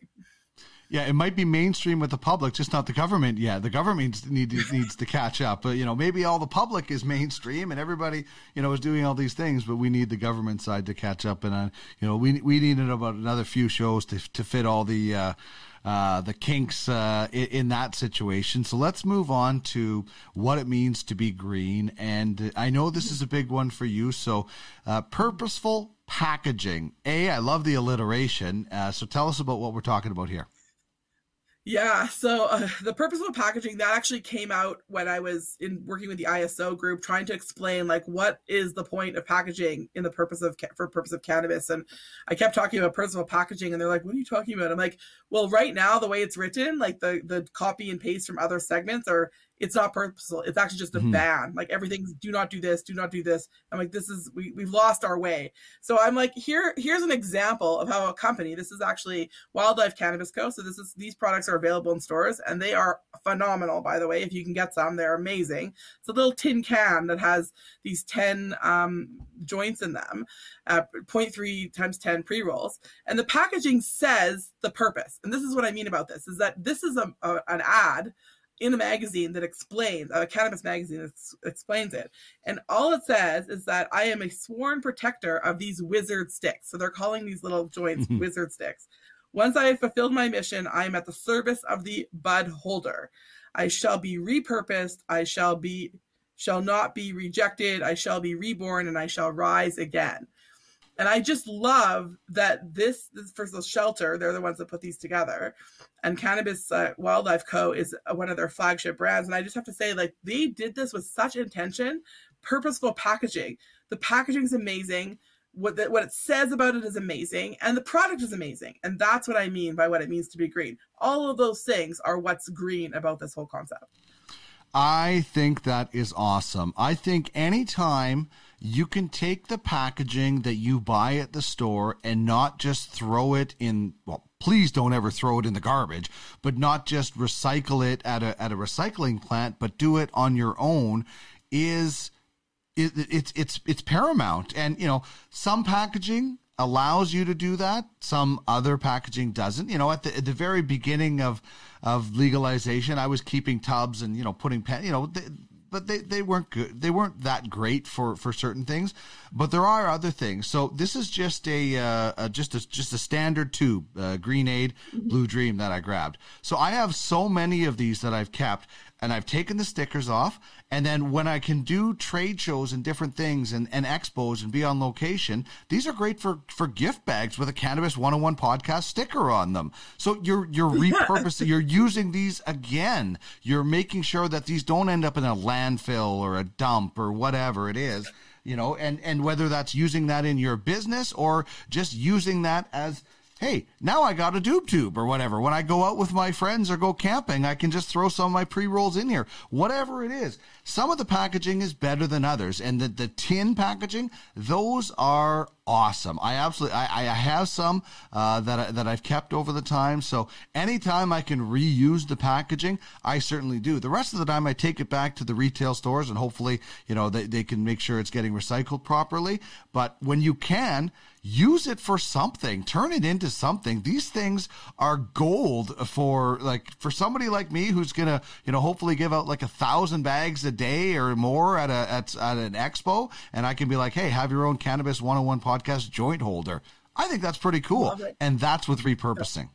yeah, it might be mainstream with the public, just not the government yet. The government needs needs to catch up. But you know, maybe all the public is mainstream and everybody, you know, is doing all these things. But we need the government side to catch up. And uh, you know, we we needed about another few shows to to fit all the. Uh, uh, the kinks uh, in, in, that situation. So let's move on to what it means to be green. And I know this is a big one for you. So, uh, purposeful packaging. A, I love the alliteration. Uh, so tell us about what we're talking about here. Yeah, so uh, the purposeful packaging that actually came out when I was in working with the ISO group, trying to explain like what is the point of packaging in the purpose of for purpose of cannabis, and I kept talking about purposeful packaging, and they're like, "What are you talking about?" I'm like, "Well, right now the way it's written, like the the copy and paste from other segments are it's not purposeful. It's actually just a mm-hmm. ban. Like everything's do not do this, do not do this. I'm like, this is we we've lost our way. So I'm like, here here's an example of how a company. This is actually Wildlife Cannabis Co. So this is these products are available in stores and they are phenomenal. By the way, if you can get some, they're amazing. It's a little tin can that has these ten um, joints in them, uh, 0.3 times 10 pre rolls, and the packaging says the purpose. And this is what I mean about this: is that this is a, a an ad in a magazine that explains a cannabis magazine that explains it. And all it says is that i am a sworn protector of these wizard sticks. So they're calling these little joints mm-hmm. wizard sticks. Once i have fulfilled my mission i am at the service of the bud holder. I shall be repurposed. I shall be shall not be rejected. I shall be reborn and i shall rise again and I just love that this, this first of all, Shelter, they're the ones that put these together. And Cannabis uh, Wildlife Co. is uh, one of their flagship brands. And I just have to say, like, they did this with such intention, purposeful packaging. The packaging is amazing. What, the, what it says about it is amazing, and the product is amazing. And that's what I mean by what it means to be green. All of those things are what's green about this whole concept. I think that is awesome. I think anytime you can take the packaging that you buy at the store and not just throw it in well please don't ever throw it in the garbage but not just recycle it at a at a recycling plant but do it on your own is it, it's it's it's paramount. And you know some packaging allows you to do that. Some other packaging doesn't. You know at the at the very beginning of of legalization i was keeping tubs and you know putting pen you know but they, they weren't good. They weren't that great for, for certain things, but there are other things. So this is just a, uh, a just a just a standard tube, uh, Green Aid, Blue Dream that I grabbed. So I have so many of these that I've kept. and I've taken the stickers off. And then when I can do trade shows and different things and, and expos and be on location, these are great for, for gift bags with a Cannabis 101 podcast sticker on them. So you're, you're repurposing, you're using these again. You're making sure that these don't end up in a landfill or a dump or whatever it is you know, and, and whether that's using that in your business or just using that as, hey, now I got a doob tube or whatever. When I go out with my friends or go camping, I can just throw some of my pre rolls in here. Whatever it is. Some of the packaging is better than others. And the, the tin packaging, those are awesome. I absolutely, I, I have some, uh, that, I, that I've kept over the time. So anytime I can reuse the packaging, I certainly do. The rest of the time I take it back to the retail stores and hopefully, you know, they, they can make sure it's getting recycled properly. But when you can, use it for something turn it into something. These things are gold for like for somebody like me who's gonna you know hopefully give out like a thousand bags a day or more at a at, at an expo and i can be like hey have your own cannabis 101 podcast joint holder. I think that's pretty cool. And that's with repurposing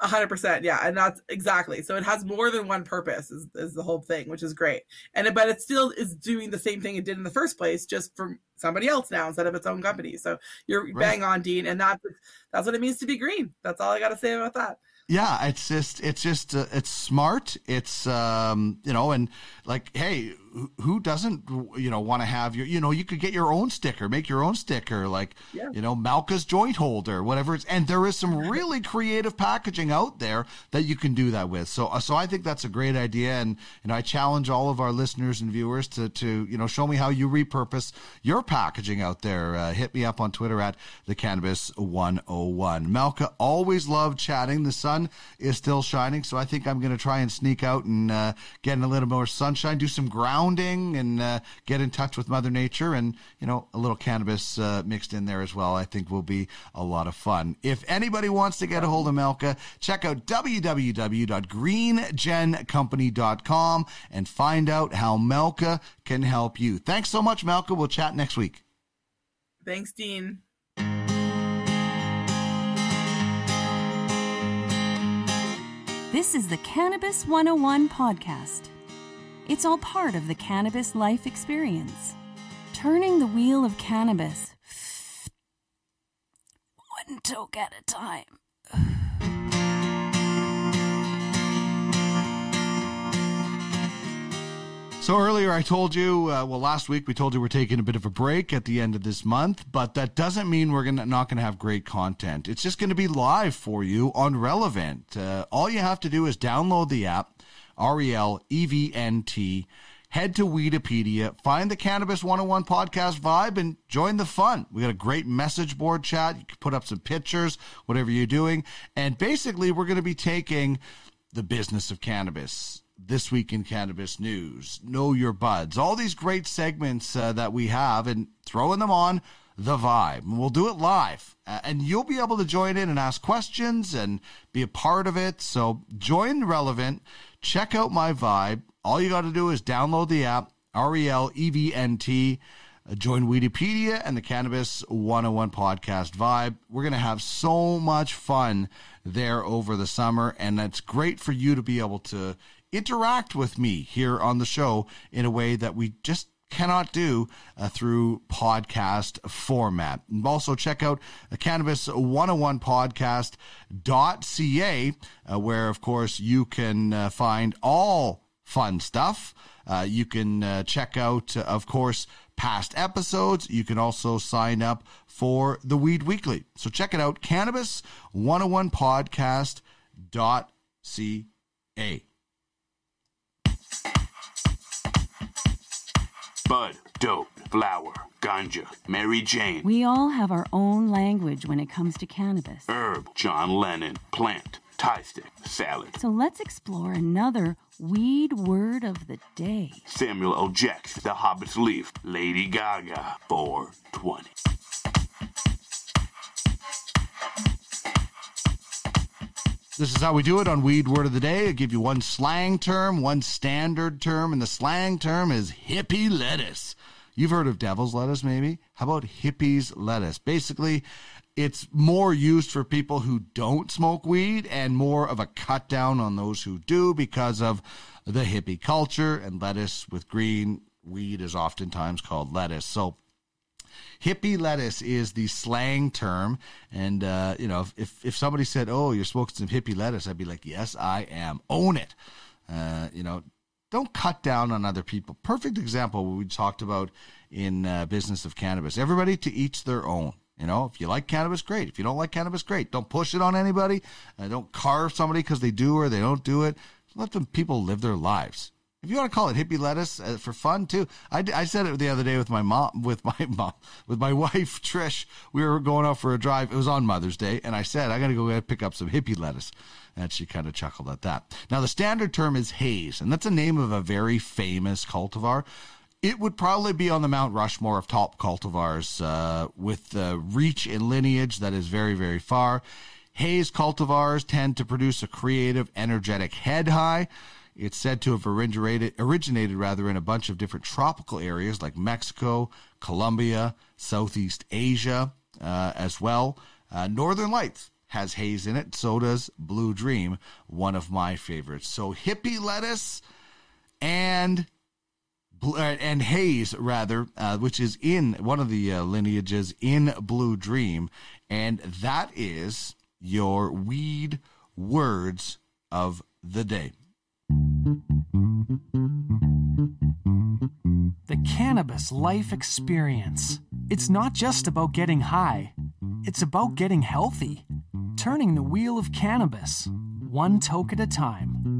hundred percent, yeah, and that's exactly. So it has more than one purpose, is, is the whole thing, which is great. And it, but it still is doing the same thing it did in the first place, just for somebody else now instead of its own company. So you're Right. bang on, Dean, and that's that's what it means to be green. That's all I got to say about that. yeah it's just it's just uh, it's smart it's um you know and like hey who- doesn't you know want to have your you know you could get your own sticker make your own sticker like Yeah. you know malka's joint holder whatever it's and there is some really creative packaging out there that you can do that with. So so i think that's a great idea and you know i challenge all of our listeners and viewers to to you know show me how you repurpose your packaging out there. Uh, hit me up on twitter at the cannabis 101 malka always loved chatting. The sun is still shining so i think i'm going to try and sneak out and uh, get in a little more sunshine do some grounding and uh, get in touch with mother nature and you know a little cannabis uh, mixed in there as well i think will be a lot of fun if anybody wants to get a hold of malka check out www.greengencompany.com and find out how malka can help you thanks so much malka we'll chat next week Thanks, Dean. This is the Cannabis 101 podcast. It's all part of the cannabis life experience. Turning the wheel of cannabis one toke at a time. So earlier I told you, uh, well, last week we told you we're taking a bit of a break at the end of this month, but that doesn't mean we're gonna, not going to have great content. It's just going to be live for you on Relevnt. Uh, all you have to do is download the app, R E L E V N T. Head to Weedopedia, find the Cannabis 101 podcast vibe, and join the fun. We got a great message board chat. You can put up some pictures, whatever you're doing. And basically, we're going to be taking the business of cannabis, this week in cannabis news, know your buds, all these great segments uh, that we have, and throwing them on the vibe. And we'll do it live, uh, and you'll be able to join in and ask questions and be a part of it. So join Relevnt, check out my vibe. All you got to do is download the app, R E L E V N T. Uh, Join Weedopedia and the Cannabis 101 podcast vibe. We're going to have so much fun there over the summer, and it's great for you to be able to interact with me here on the show in a way that we just cannot do uh, through podcast format. Also check out cannabis101podcast.ca, uh, where, of course, you can uh, find all fun stuff. Uh, you can uh, check out, uh, of course, past episodes. You can also sign up for the Weed Weekly. So check it out, cannabis101podcast.ca. Bud, dope, flower, ganja, Mary Jane, We all have our own language when it comes to cannabis. herb, John Lennon, plant, Thai stick, salad, So let's explore another weed word of the day. Samuel L. Jackson, The Hobbit's Leaf, Lady Gaga, 420. This is how we do it on Weed Word of the Day. I give you one slang term, one standard term, and the slang term is hippie lettuce. You've heard of devil's lettuce, maybe? How about hippies lettuce? Basically, it's more used for people who don't smoke weed and more of a cut down on those who do because of the hippie culture and lettuce with green weed is oftentimes called lettuce. So hippie lettuce is the slang term. And, uh, you know, if, if somebody said, oh, you're smoking some hippie lettuce, I'd be like, yes, I am. Own it. Uh, you know, don't cut down on other people. Perfect example we talked about in uh, business of cannabis. Everybody to each their own. You know, if you like cannabis, great. If you don't like cannabis, great. Don't push it on anybody. Uh, don't carve somebody because they do or they don't do it. Let them people live their lives. If you want to call it hippie lettuce uh, for fun too, I, I said it the other day with my mom, with my mom, with my wife Trish. We were going out for a drive. It was on Mother's Day, and I said I got to go pick up some hippie lettuce, and she kind of chuckled at that. Now the standard term is haze, and that's a name of a very famous cultivar. It would probably be on the Mount Rushmore of top cultivars, uh, with the reach and lineage that is very very far. Haze cultivars tend to produce a creative, energetic head high. It's said to have originated, originated rather in a bunch of different tropical areas like Mexico, Colombia, Southeast Asia uh, as well. Uh, Northern Lights has haze in it. So does Blue Dream, one of my favorites. So hippie lettuce and uh, and haze rather, uh, which is in one of the uh, lineages in Blue Dream, and that is your weed words of the day. The cannabis life experience. It's not just about getting high, it's about getting healthy. Turning the wheel of cannabis, one toke at a time.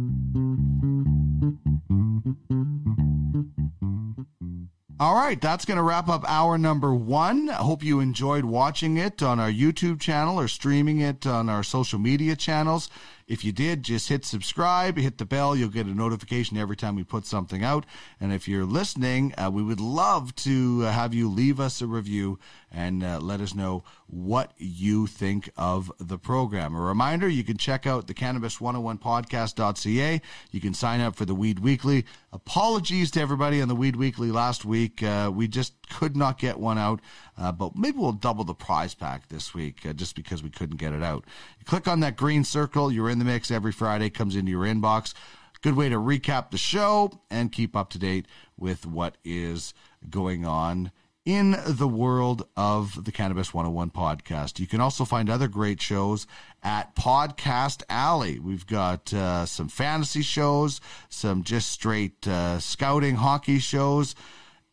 All right, that's going to wrap up hour number one. I hope you enjoyed watching it on our YouTube channel or streaming it on our social media channels. If you did, just hit subscribe, hit the bell. You'll get a notification every time we put something out. And if you're listening, uh, we would love to uh, have you leave us a review and uh, let us know what you think of the program. A reminder you can check out the cannabis101podcast.ca. You can sign up for the Weed Weekly. Apologies to everybody on the Weed Weekly last week. Uh, we just could not get one out, uh, but maybe we'll double the prize pack this week uh, just because we couldn't get it out. You click on that green circle, you're in the mix every Friday, comes into your inbox. Good way to recap the show and keep up to date with what is going on in the world of the Cannabis 101 podcast. You can also find other great shows at Podcast Alley. We've got uh, some fantasy shows, some just straight uh, scouting hockey shows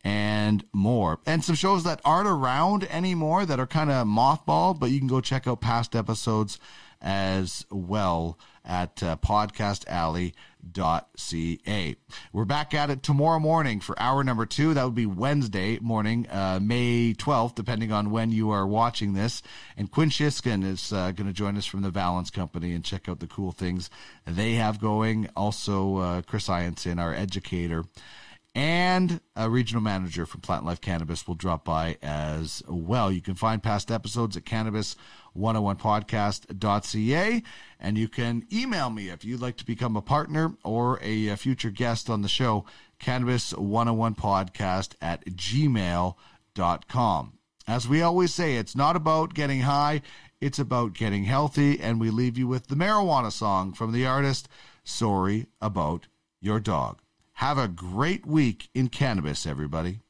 and more. And some shows that aren't around anymore that are kind of mothballed, but you can go check out past episodes as well at uh, podcastalley.ca. We're back at it tomorrow morning for hour number two. That would be Wednesday morning, uh, May 12th, depending on when you are watching this. And Quinn Shiskin is uh, going to join us from the Valens Company and check out the cool things they have going. Also, uh, Chris Ianson, our educator and a regional manager from Plant Life Cannabis will drop by as well. You can find past episodes at cannabis101podcast.ca and you can email me if you'd like to become a partner or a, a future guest on the show, cannabis101podcast at gmail.com. As we always say, it's not about getting high, it's about getting healthy, and we leave you with the marijuana song from the artist Sorry About Your Dog. Have a great week in cannabis, everybody.